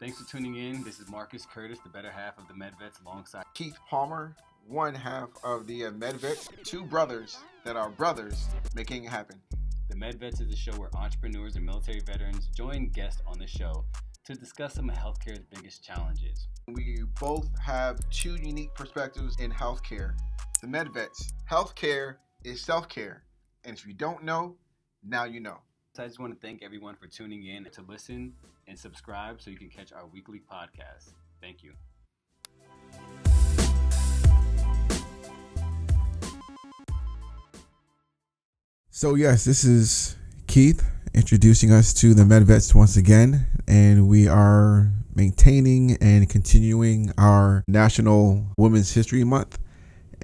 Thanks for tuning in. This is Marcus Curtis, the better half of the MedVets, alongside Keith Palmer, one half of the uh, MedVets, two brothers that are brothers making it happen. The MedVets is a show where entrepreneurs and military veterans join guests on the show to discuss some of healthcare's biggest challenges. We both have two unique perspectives in healthcare. The MedVets, healthcare is self care. And if you don't know, now you know. So I just want to thank everyone for tuning in to listen and subscribe so you can catch our weekly podcast. Thank you. So, yes, this is Keith introducing us to the MedVets once again, and we are maintaining and continuing our National Women's History Month.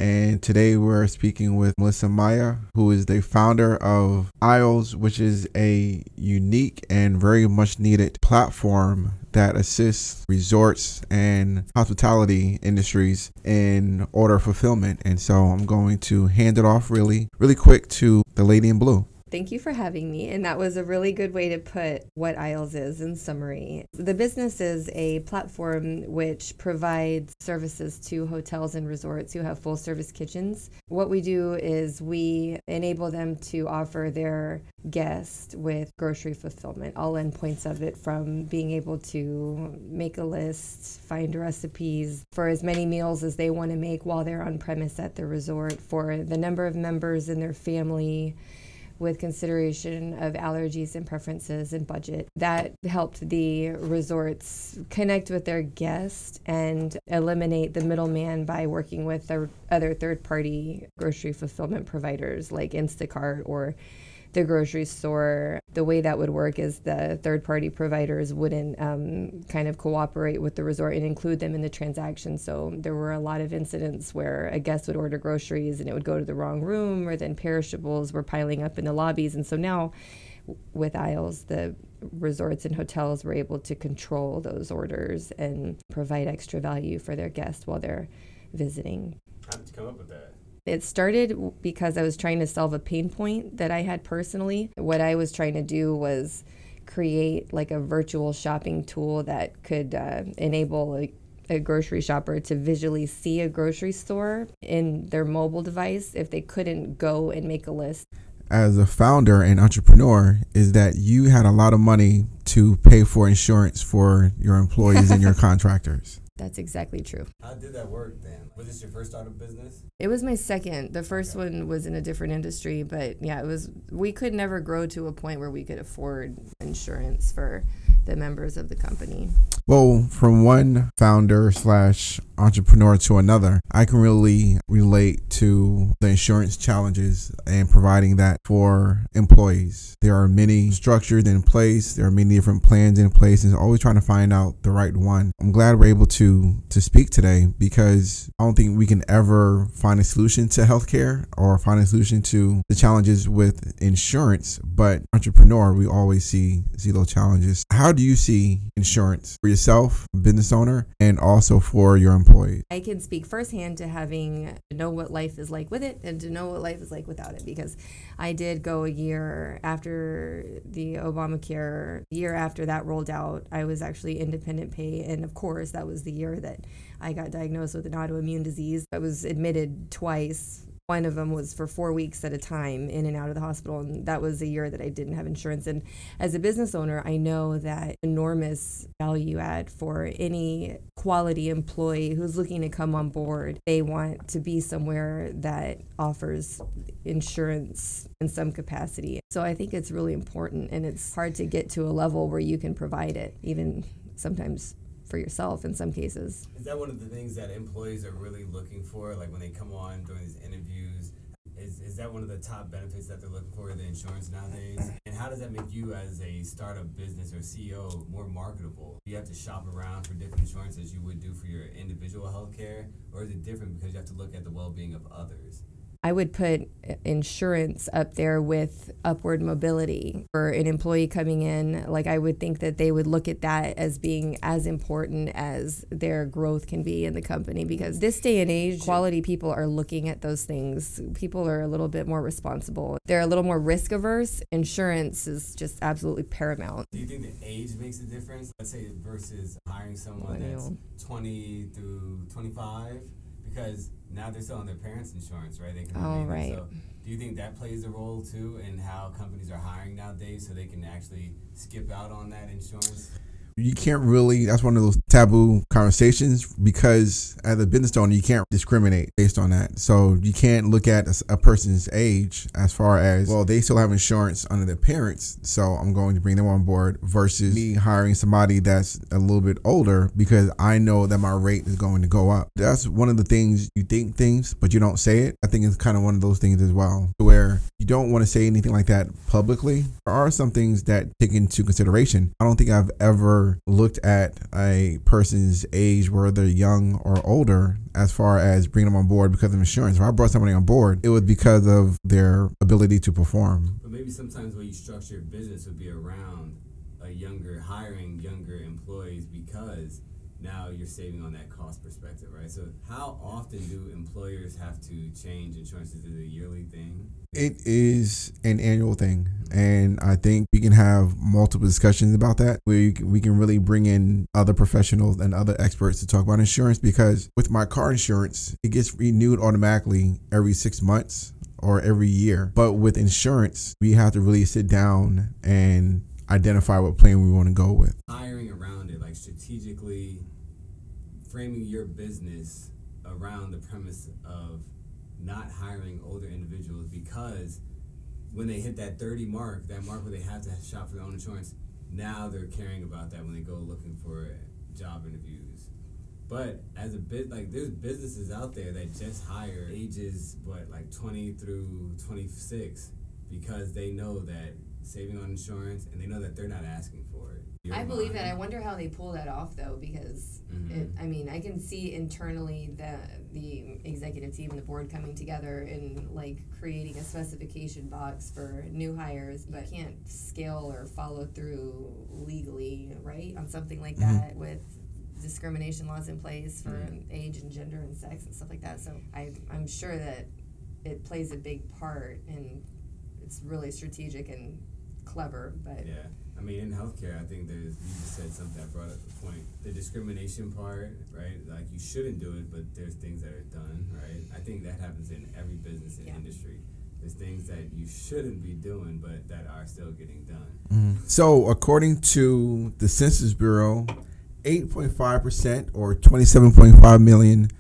And today we're speaking with Melissa Maia, who is the founder of Aisles, which is a unique and very much needed platform that assists resorts and hospitality industries in order fulfillment. And so I'm going to hand it off really, really quick to the lady in blue. Thank you for having me. And that was a really good way to put what Aisles is in summary. The business is a platform which provides services to hotels and resorts who have full service kitchens. What we do is we enable them to offer their guests with grocery fulfillment, all endpoints of it from being able to make a list, find recipes for as many meals as they want to make while they're on premise at the resort, for the number of members in their family with consideration of allergies and preferences and budget. That helped the resorts connect with their guests and eliminate the middleman by working with their other third party grocery fulfillment providers like Instacart or the grocery store, the way that would work is the third party providers wouldn't um, kind of cooperate with the resort and include them in the transaction. So there were a lot of incidents where a guest would order groceries and it would go to the wrong room, or then perishables were piling up in the lobbies. And so now, with Aisles, the resorts and hotels were able to control those orders and provide extra value for their guests while they're visiting. How did you come up with that? It started because I was trying to solve a pain point that I had personally. What I was trying to do was create like a virtual shopping tool that could uh, enable a, a grocery shopper to visually see a grocery store in their mobile device if they couldn't go and make a list. As a founder and entrepreneur, is that you had a lot of money to pay for insurance for your employees and your contractors. That's exactly true. How did that work then? Was this your first startup business? It was my second. The first okay. one was in a different industry, but yeah, it was. We could never grow to a point where we could afford insurance for the members of the company. Well, from one founder slash entrepreneur to another, I can really relate to the insurance challenges and providing that for employees. There are many structures in place, there are many different plans in place, and always trying to find out the right one. I'm glad we're able to to speak today because I don't think we can ever find a solution to healthcare or find a solution to the challenges with insurance, but entrepreneur, we always see see those challenges. How do you see insurance for yourself, business owner, and also for your employees? I can speak firsthand to having to know what life is like with it and to know what life is like without it because I did go a year after the Obamacare, year after that rolled out. I was actually independent pay, and of course, that was the year that I got diagnosed with an autoimmune disease. I was admitted twice one of them was for four weeks at a time in and out of the hospital. And that was a year that I didn't have insurance. And as a business owner, I know that enormous value add for any quality employee who's looking to come on board. They want to be somewhere that offers insurance in some capacity. So I think it's really important and it's hard to get to a level where you can provide it, even sometimes for yourself in some cases. Is that one of the things that employees are really looking for? Like when they come on during these interviews, is, is that one of the top benefits that they're looking for, the insurance nowadays? And how does that make you as a startup business or CEO more marketable? Do you have to shop around for different insurance as you would do for your individual health care? Or is it different because you have to look at the well being of others? I would put uh, insurance up there with upward mobility for an employee coming in. Like I would think that they would look at that as being as important as their growth can be in the company because this day and age, quality people are looking at those things. People are a little bit more responsible. They're a little more risk averse. Insurance is just absolutely paramount. Do you think the age makes a difference? Let's say versus hiring someone that's 20 through 25 because now they're still on their parents' insurance, right? They can Oh, right. So do you think that plays a role too in how companies are hiring nowadays so they can actually skip out on that insurance? You can't really that's one of those taboo conversations because as a business owner you can't discriminate based on that. So you can't look at a person's age as far as well they still have insurance under their parents so i'm going to bring them on board versus me hiring somebody that's a little bit older because i know that my rate is going to go up. That's one of the things you think things but you don't say it. I think it's kind of one of those things as well where you don't want to say anything like that publicly. There are some things that take into consideration. I don't think i've ever looked at a person's age whether young or older as far as bringing them on board because of insurance if i brought somebody on board it was because of their ability to perform But maybe sometimes way you structure your business would be around a younger, hiring younger employees because now you're saving on that cost perspective, right? So how often do employers have to change insurance? Is it a yearly thing? It is an annual thing, and I think we can have multiple discussions about that. We we can really bring in other professionals and other experts to talk about insurance because with my car insurance, it gets renewed automatically every six months or every year. But with insurance, we have to really sit down and identify what plan we want to go with. hiring around it, like strategically framing your business around the premise of not hiring older individuals because when they hit that 30 mark, that mark where they have to shop for their own insurance, now they're caring about that when they go looking for job interviews. But as a bit like there's businesses out there that just hire ages what like 20 through 26 because they know that saving on insurance and they know that they're not asking I believe that. I wonder how they pull that off though, because Mhm. it, I mean, I can see internally the the executive team and the board coming together and like creating a specification box for new hires, but can't scale or follow through legally, right, on something like Mhm. that with discrimination laws in place for Mhm. age and gender and sex and stuff like that. So I I'm sure that it plays a big part and it's really strategic and clever, but Yeah, I mean, in healthcare, I think there's you just said something that brought up the point. The discrimination part, right? Like you shouldn't do it, but there's things that are done, right? I think that happens in every business and Yeah. industry. There's things that you shouldn't be doing, but that are still getting done. Mm-hmm. So, according to the Census Bureau, 8.5% or 27.5 million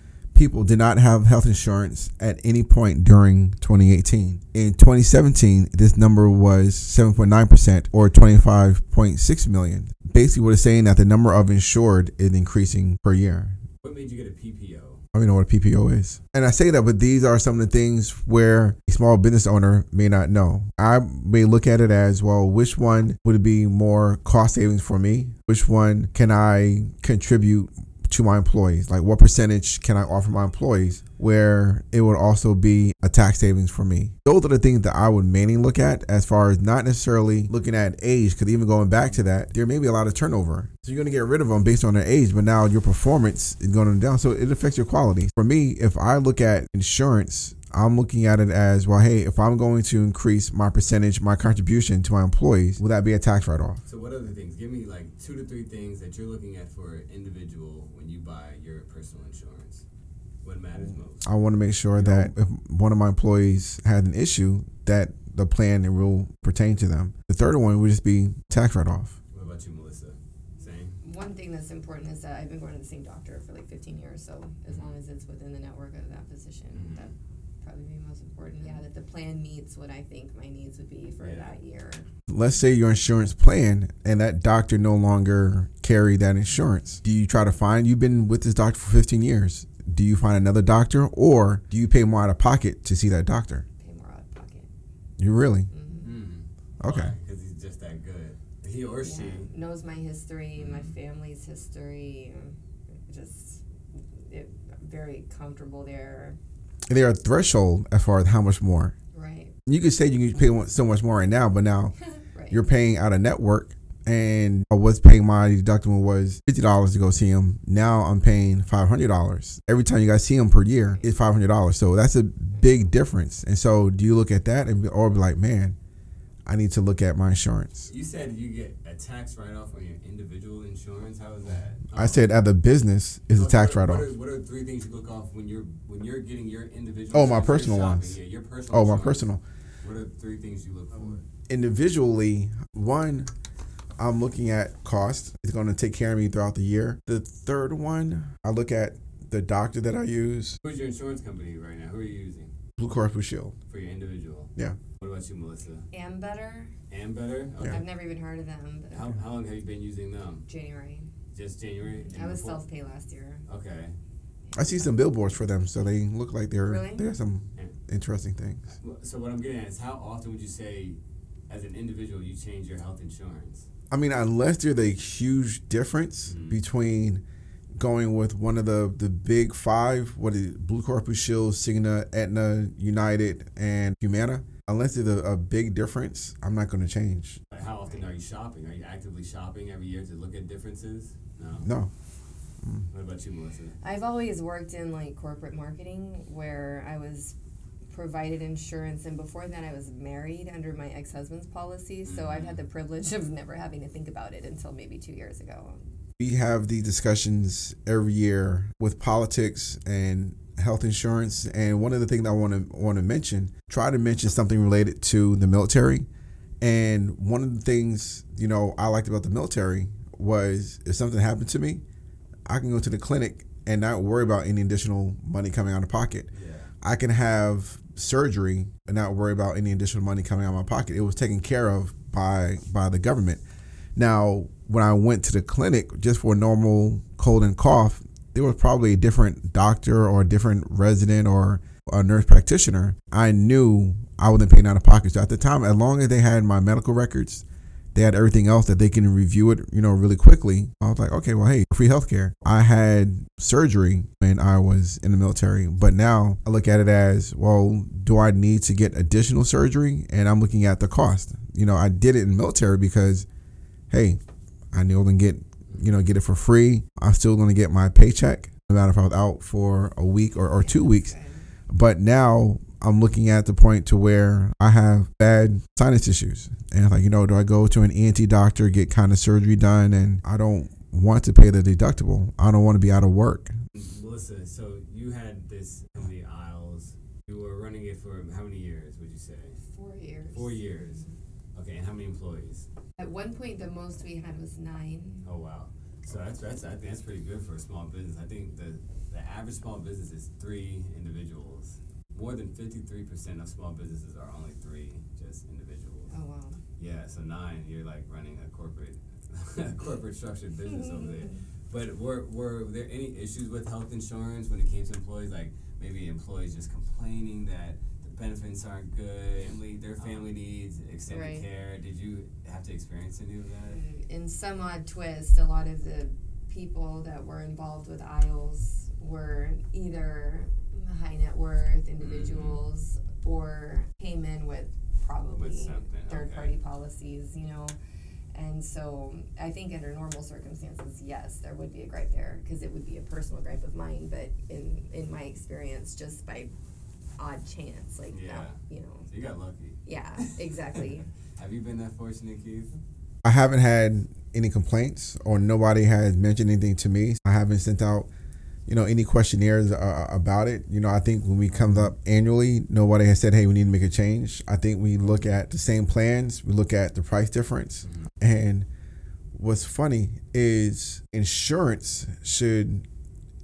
people did not have health insurance at any point during 2018. In 2017, this number was 7.9% or 25.6 million. Basically, what it's saying that the number of insured is increasing per year. What made you get a PPO? I don't even know what a PPO is. And I say that, but these are some of the things where a small business owner may not know. I may look at it as well, which one would be more cost savings for me? Which one can I contribute to my employees? Like, what percentage can I offer my employees where it would also be a tax savings for me? Those are the things that I would mainly look at as far as not necessarily looking at age, because even going back to that, there may be a lot of turnover. So you're going to get rid of them based on their age, but now your performance is going down. So it affects your quality. For me, if I look at insurance, I'm looking at it as well, hey, if I'm going to increase my percentage, my contribution to my employees, will that be a tax write off? So, what other things? Give me like two to three things that you're looking at for an individual when you buy your personal insurance. What matters most? I want to make sure that if one of my employees had an issue, that the plan will pertain to them. The third one would just be tax write off. What about you, Melissa? Same. One thing that's important is that I've been going to the same doctor for like 15 years, so as long as it's within the network of that physician, Mhm. that probably be most important. Yeah, that the plan meets what I think my needs would be for Yeah. that year. Let's say your insurance plan and that doctor no longer carry that insurance. Do you try to find you've been with this doctor for 15 years? Do you find another doctor or do you pay more out of pocket to see that doctor? Pay more out of pocket. You really? hmm Mm. Okay. Because he's just that good. He or she. Knows my history, my Mhm. family's history, um, just it, very comfortable there. There a threshold as far as how much more? Right. You could say you can pay so much more right now, but now Right. you're paying out of network. And I was paying my deductible was fifty dollars to go see him. Now I'm paying five hundred dollars every time you guys see him per year. It's five hundred dollars. So that's a big difference. And so do you look at that and be, or be like, man, I need to look at my insurance. You said you get a tax write off on your individual insurance. How is that? I said at the business is a tax write off. What are, what are three things you look off when you're when you're getting your individual? Oh, my personal shopping, ones. Yeah, your personal. Oh, my insurance. personal. What are three things you look for? Um, individually, one, I'm looking at cost. It's going to take care of me throughout the year. The third one, I look at the doctor that I use, Who's your insurance company right now? Who are you using Blue Cross Blue Shield. for your individual? Yeah. What about you, Melissa? Ambetter. And better. Okay. I've never even heard of them. But How, how long have you been using them? January. Just January. And I was before- self pay last year. Okay. I see some billboards for them, so they look like they're Really? they have some interesting things. So what I'm getting at is how often would you say, as an individual, you change your health insurance? I mean, unless there's a huge difference Mhm. between going with one of the the big five, what is it, Blue Cross Blue Shield, Cigna, Aetna, United, and Humana. Unless there's a, a big difference, I'm not going to change. How often are you shopping? Are you actively shopping every year to look at differences? No. No. What about you, Melissa? I've always worked in like corporate marketing where I was provided insurance and before that I was married under my ex-husband's policy so I've had mm. the privilege of never having to think about it until maybe 2 years ago. We have these discussions every year with politics and health insurance. And one of the things I want to want to mention, try to mention something related to the military. And one of the things you know I liked about the military was if something happened to me, I can go to the clinic and not worry about any additional money coming out of pocket. Yeah. I can have surgery and not worry about any additional money coming out of my pocket. It was taken care of by by the government. Now, when I went to the clinic just for a normal cold and cough, there was probably a different doctor or a different resident or a nurse practitioner. I knew I wasn't paying out of pocket. So at the time, as long as they had my medical records, they had everything else that they can review it, you know, really quickly. I was like, okay, well, hey, free healthcare. I had surgery when I was in the military, but now I look at it as, well, do I need to get additional surgery? And I'm looking at the cost. You know, I did it in military because, hey, I knew I can get, you know, get it for free. I'm still going to get my paycheck, no matter if I was out for a week or, or two weeks. But now I'm looking at the point to where I have bad sinus issues. And I'm like, you know, do I go to an ENT doctor, get kind of surgery done? And I don't want to pay the deductible. I don't want to be out of work. Melissa, so you had this company, aisles? You were running it for how many years, would you say? 4 years. Four years. Okay, and how many employees? At one point the most we had was 9. Oh, wow. So that's, that's I think that's pretty good for a small business. I think the, the average small business is three individuals. More than 53% of small businesses are only three, just individuals. Oh wow. Yeah, so nine, you're like running a corporate, corporate structured business over there. But were were there any issues with health insurance when it came to employees? Like maybe employees just complaining that benefits aren't good, family, their family uh-huh. needs extended Right. care. Did you have to experience any of that? Mm, in some odd twist, a lot of the people that were involved with Aisles were either high net worth individuals mm-hmm. or came in with probably With third okay. party policies, you know. And so I think under normal circumstances, yes, there would be a gripe there because it would be a personal gripe of mine. But in in my experience, just by odd chance, like Yeah. that, you know, So you got lucky. yeah, exactly. Have you been that fortunate, Keith? I haven't had any complaints or nobody has mentioned anything to me. I haven't sent out, you know, any questionnaires uh, about it. You know, I think when we come up annually, nobody has said, "Hey, we need to make a change." I think we look at the same plans, we look at the price difference, and what's funny is insurance should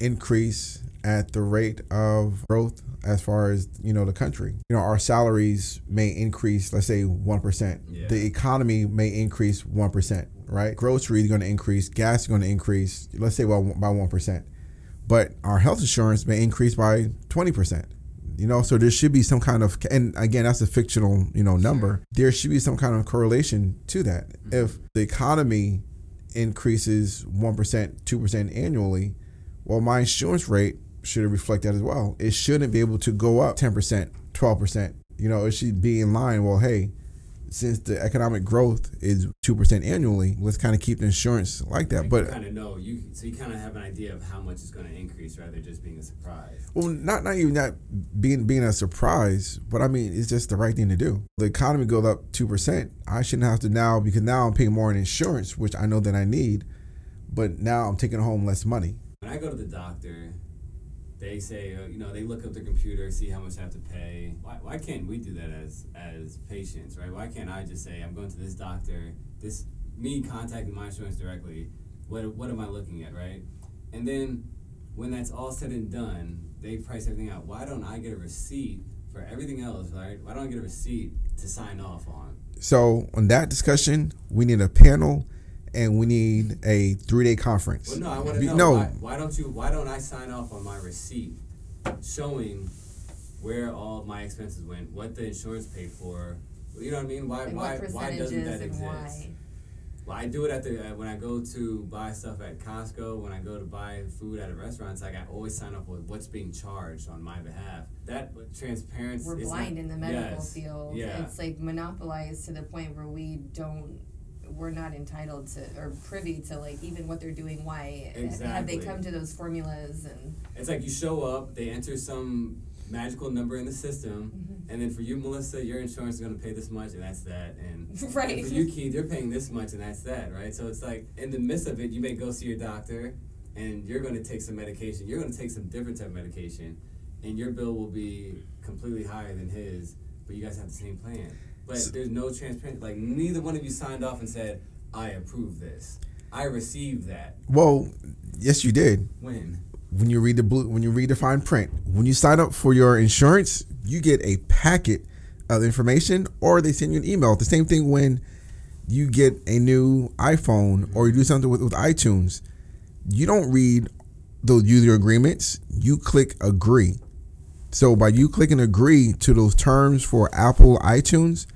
increase at the rate of growth as far as you know the country. You know our salaries may increase let's say 1% Yeah. the economy may increase 1% right? Groceries are going to increase gas is going to increase let's say well, by 1% but our health insurance may increase by 20% you know? So there should be some kind of and again that's a fictional you know number. There should be some kind of correlation to that. Mm-hmm. If the economy increases 1% 2% annually well my insurance rate should reflect that as well. It shouldn't be able to go up 10%, 12%. You know, it should be in line. Well, hey, since the economic growth is 2% annually, let's kind of keep the insurance like that. Like, but kind of know you, so you kind of have an idea of how much it's going to increase, rather than just being a surprise. Well, not not even that being being a surprise, but I mean it's just the right thing to do. The economy goes up two percent. I shouldn't have to now because now I'm paying more in insurance, which I know that I need, but now I'm taking home less money. When I go to the doctor, they say, uh, you know, they look up their computer, see how much I have to pay. Why, why can't we do that as as patients, right? Why can't I just say, I'm going to this doctor, this me contacting my insurance directly, what what am I looking at, right? And then when that's all said and done, they price everything out. Why don't I get a receipt for everything else, right? Why don't I get a receipt to sign off on? So on that discussion, we need a panel and we need a three day conference. Well, no, I want to know no. why, why don't you? Why don't I sign off on my receipt showing where all of my expenses went, what the insurance paid for? You know what I mean? Why? And why? Why doesn't that exist? why? Well, I do it at the uh, when I go to buy stuff at Costco. When I go to buy food at a restaurant, it's like I always sign up with what's being charged on my behalf. That transparency. We're is blind not- in the medical yes, field. Yeah. It's like monopolized to the point where we don't we're not entitled to or privy to like even what they're doing why have they Exactly. come to those formulas and It's like you show up, they enter some magical number in the system, Mm-hmm. and then for you, Melissa, your insurance is going to pay this much, and that's that. And Right. and for you, Keith, you're paying this much, and that's that, right? So it's like in the midst of it, you may go see your doctor, and you're going to take some medication. You're going to take some different type of medication, and your bill will be completely higher than his, but you guys have the same plan. But there's no transparency. Like neither one of you signed off and said, "I approve this. I received that." Well, yes, you did. When? When you read the blue, when you read the fine print, when you sign up for your insurance, you get a packet of information, or they send you an email. The same thing when you get a new iPhone or you do something with, with iTunes. You don't read those user agreements. You click agree. So by you clicking agree to those terms for Apple iTunes,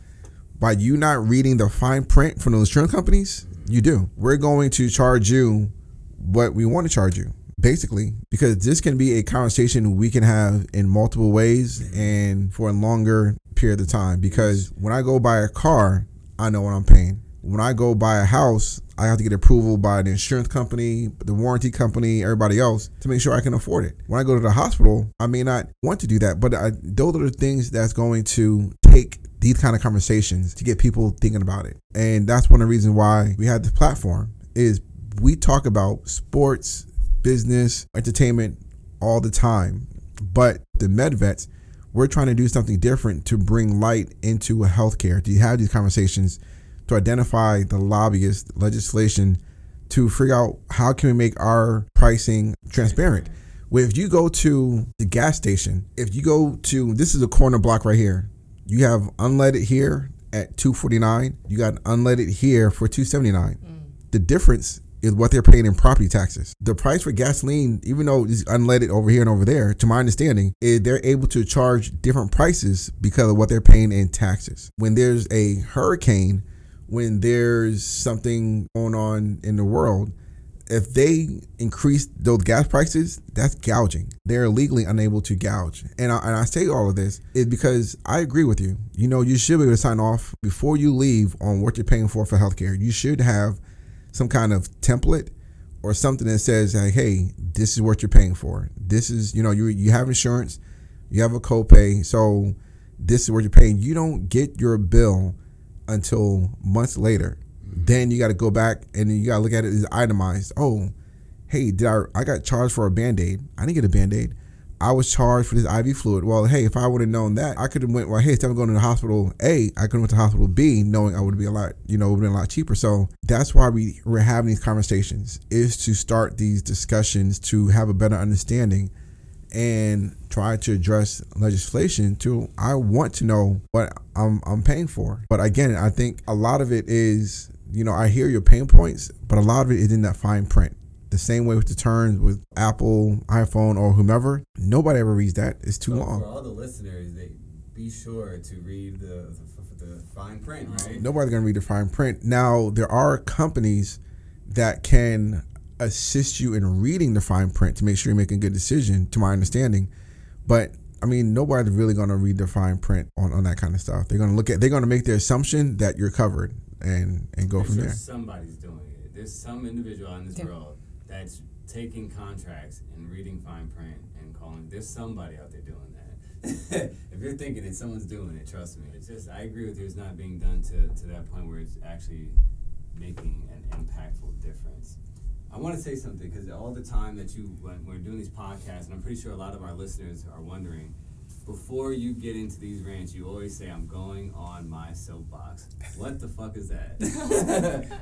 by you not reading the fine print from those insurance companies, you do. We're going to charge you what we want to charge you, basically, because this can be a conversation we can have in multiple ways and for a longer period of time. Because when I go buy a car, I know what I'm paying. When I go buy a house, I have to get approval by the insurance company, the warranty company, everybody else to make sure I can afford it. When I go to the hospital, I may not want to do that, but I, those are the things that's going to take these kind of conversations to get people thinking about it. And that's one of the reasons why we have this platform is we talk about sports, business, entertainment all the time. But the MedVets, we're trying to do something different to bring light into healthcare, to have these conversations, to identify the lobbyist legislation, to figure out how can we make our pricing transparent. Well, if you go to the gas station, if you go to this is a corner block right here, you have unleaded here at 249, you got unleaded here for 279. Mm. The difference is what they're paying in property taxes. The price for gasoline, even though it's unleaded over here and over there, to my understanding, is they're able to charge different prices because of what they're paying in taxes. When there's a hurricane, when there's something going on in the world, if they increase those gas prices, that's gouging. They're legally unable to gouge. And I, and I say all of this is because I agree with you. You know, you should be able to sign off before you leave on what you're paying for for healthcare. You should have some kind of template or something that says, like, hey, this is what you're paying for. This is, you know, you you have insurance, you have a copay, so this is what you're paying. You don't get your bill until months later. Then you got to go back and you got to look at it as itemized. Oh, hey, did I I got charged for a band-aid. I didn't get a band-aid. I was charged for this IV fluid. Well, hey, if I would have known that, I could have went. Well, hey, instead of going to the hospital A, I could have went to hospital B, knowing I would be a lot, you know, would been a lot cheaper. So that's why we we're having these conversations is to start these discussions to have a better understanding and try to address legislation to I want to know what I'm I'm paying for. But again, I think a lot of it is, you know, I hear your pain points, but a lot of it is in that fine print. The same way with the terms with Apple, iPhone, or whomever. Nobody ever reads that. It's too So long. For all the listeners, they be sure to read the the, the fine print, right? Nobody's gonna read the fine print. Now there are companies that can assist you in reading the fine print to make sure you're making a good decision, to my understanding. But I mean, nobody's really gonna read the fine print on, on that kind of stuff. They're gonna look at they're gonna make the assumption that you're covered and and go I'm from sure there. somebody's doing it. There's some individual in this Yeah. world that's taking contracts and reading fine print and calling. There's somebody out there doing that. if you're thinking that someone's doing it, trust me. It's just I agree with you. It's not being done to to that point where it's actually making an impactful difference. I want to say something because all the time that you when we're doing these podcasts, and I'm pretty sure a lot of our listeners are wondering. Before you get into these rants, you always say, "I'm going on my soapbox." What the fuck is that?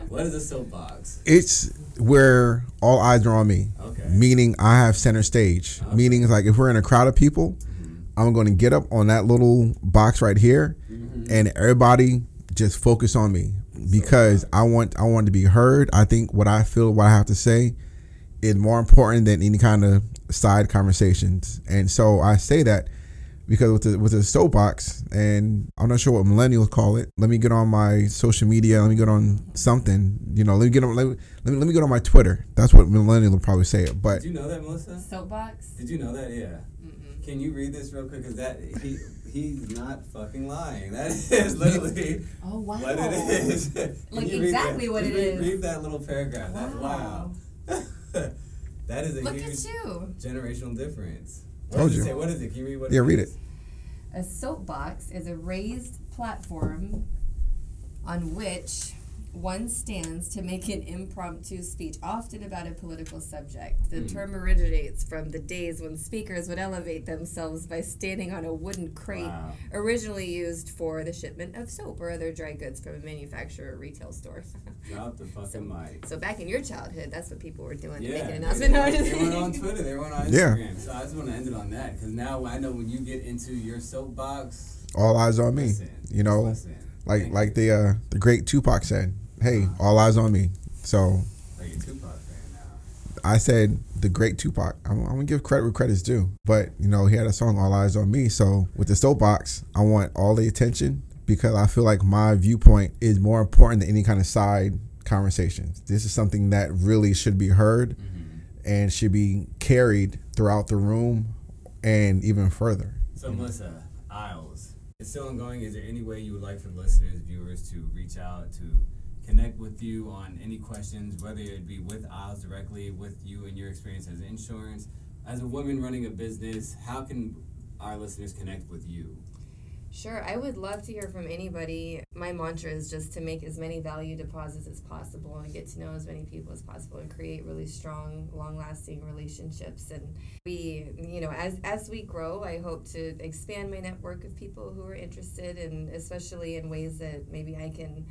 what is a soapbox? It's where all eyes are on me. Okay. Meaning I have center stage. Okay. Meaning it's like if we're in a crowd of people, I'm going to get up on that little box right here, Mm-hmm. and everybody just focus on me because I want I want to be heard. I think what I feel, what I have to say, is more important than any kind of side conversations. And so I say that because with the with the soapbox, and I'm not sure what millennials call it. Let me get on my social media. Let me get on something. You know, let me get on. Let me let me, let me get on my Twitter. That's what millennials will probably say it. But Did you know that, Melissa? Soapbox. Did you know that? Yeah. Can you read this real quick? Cause that he he's not fucking lying. That is literally Oh wow. what it is. Can Like exactly that? what it read, is. Read that little paragraph. That's wow. Wow. that is a Look huge at you. generational difference. What Told you. say? What is it? Can you read what? Yeah, it read is? A soapbox is a raised platform on which one stands to make an impromptu speech, often about a political subject. The Hmm. term originates from the days when speakers would elevate themselves by standing on a wooden crate, Wow. originally used for the shipment of soap or other dry goods from a manufacturer or retail store. Drop the fucking mic. so back in your childhood, that's what people were doing to Yeah, make an they, announcement. they, they went on Twitter. They went on Yeah. Instagram. So I just want to end it on that because now I know when you get into your soapbox, all eyes on me. listen, You know, listen. Like Thank like you. the uh, the great Tupac said, "Hey, all eyes on me." So like a Tupac fan now. I said the great Tupac. I'm, I'm gonna give credit where credit's due. But you know, he had a song "All Eyes on Me." So with the soapbox, I want all the attention because I feel like my viewpoint is more important than any kind of side conversations. This is something that really should be heard and should be carried throughout the room and even further. So Melissa, Aisles, it's still ongoing. Is there any way you would like for the listeners, viewers, to reach out to connect with you on any questions, whether it be with Aisles directly, with you and your experience as insurance, as a woman running a business? How can our listeners connect with you? Sure, I would love to hear from anybody. My mantra is just to make as many value deposits as possible and get to know as many people as possible and create really strong, long-lasting relationships. And we, you know, as as we grow, I hope to expand my network of people who are interested, and especially in ways that maybe I can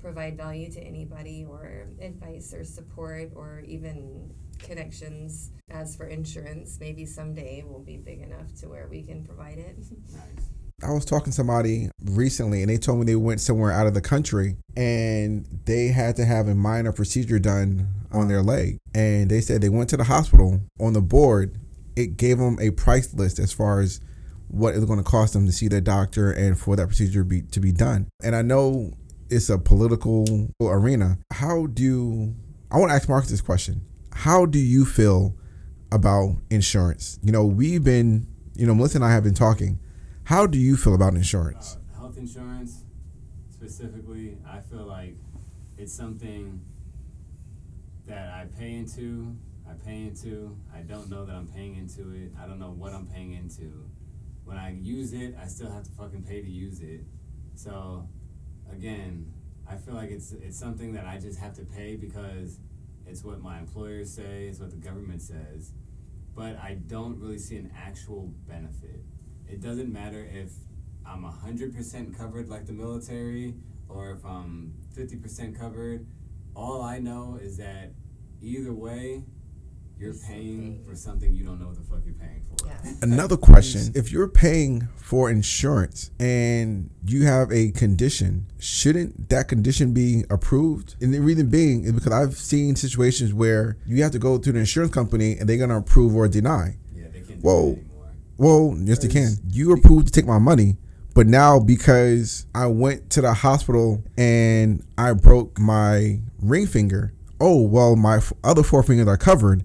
provide value to anybody or advice or support or even connections. As for insurance, maybe someday we'll be big enough to where we can provide it. Nice. I was talking to somebody recently and they told me they went somewhere out of the country and they had to have a minor procedure done on their leg. And they said they went to the hospital on the board. It gave them a price list as far as what it's going to cost them to see their doctor and for that procedure be, to be done. And I know it's a political arena. How do I want to ask Marcus this question? How do you feel about insurance? You know, we've been, you know, Melissa and I have been talking. How do you feel about insurance? Uh, health insurance, specifically, I feel like it's something that I pay into. I pay into. I don't know that I'm paying into it. I don't know what I'm paying into. When I use it, I still have to fucking pay to use it. So, again, I feel like it's it's something that I just have to pay because it's what my employers say. It's what the government says. But I don't really see an actual benefit it doesn't matter if I'm 100% covered like the military or if I'm 50% covered. All I know is that either way, you're paying for something you don't know what the fuck you're paying for. Yeah. Another question if you're paying for insurance and you have a condition, shouldn't that condition be approved? And the reason being is because I've seen situations where you have to go to the insurance company and they're going to approve or deny. Yeah, they can't do Whoa. Well, yes, they can. You approved to take my money, but now because I went to the hospital and I broke my ring finger, oh well, my f- other four fingers are covered,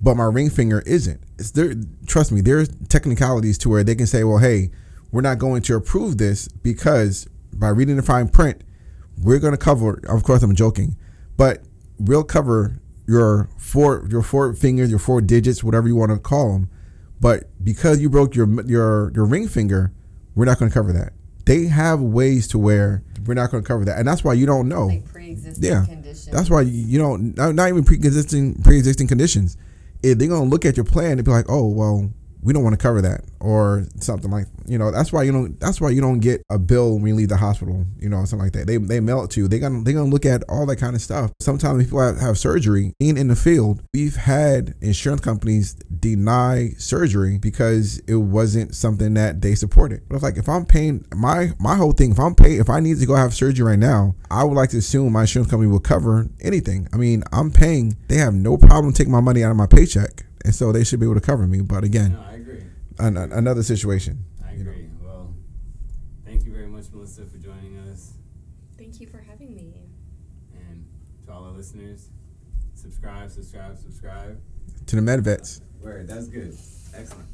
but my ring finger isn't. It's there. Trust me, there's technicalities to where they can say, well, hey, we're not going to approve this because by reading the fine print, we're going to cover. Of course, I'm joking, but we'll cover your four your four fingers, your four digits, whatever you want to call them. But because you broke your your your ring finger, we're not going to cover that. They have ways to where we're not going to cover that, and that's why you don't know. Like pre-existing Yeah, conditions. That's why you you don't not, not even pre-existing pre-existing conditions. If they're gonna look at your plan and be like, oh well, we don't want to cover that or something like you know. That's why you don't. That's why you don't get a bill when you leave the hospital. You know, something like that. They they mail it to you. They gonna they gonna look at all that kind of stuff. Sometimes people have, have surgery. Being in the field, we've had insurance companies deny surgery because it wasn't something that they supported. But it's like if I'm paying my my whole thing, if I'm paying, if I need to go have surgery right now, I would like to assume my insurance company will cover anything. I mean, I'm paying. They have no problem taking my money out of my paycheck, and so they should be able to cover me. But again. An, an- another situation. I you know. agree. Well, thank you very much, Melissa, for joining us. Thank you for having me. And to all our listeners, subscribe, subscribe, subscribe. To the med vets. Word, that's good. Excellent.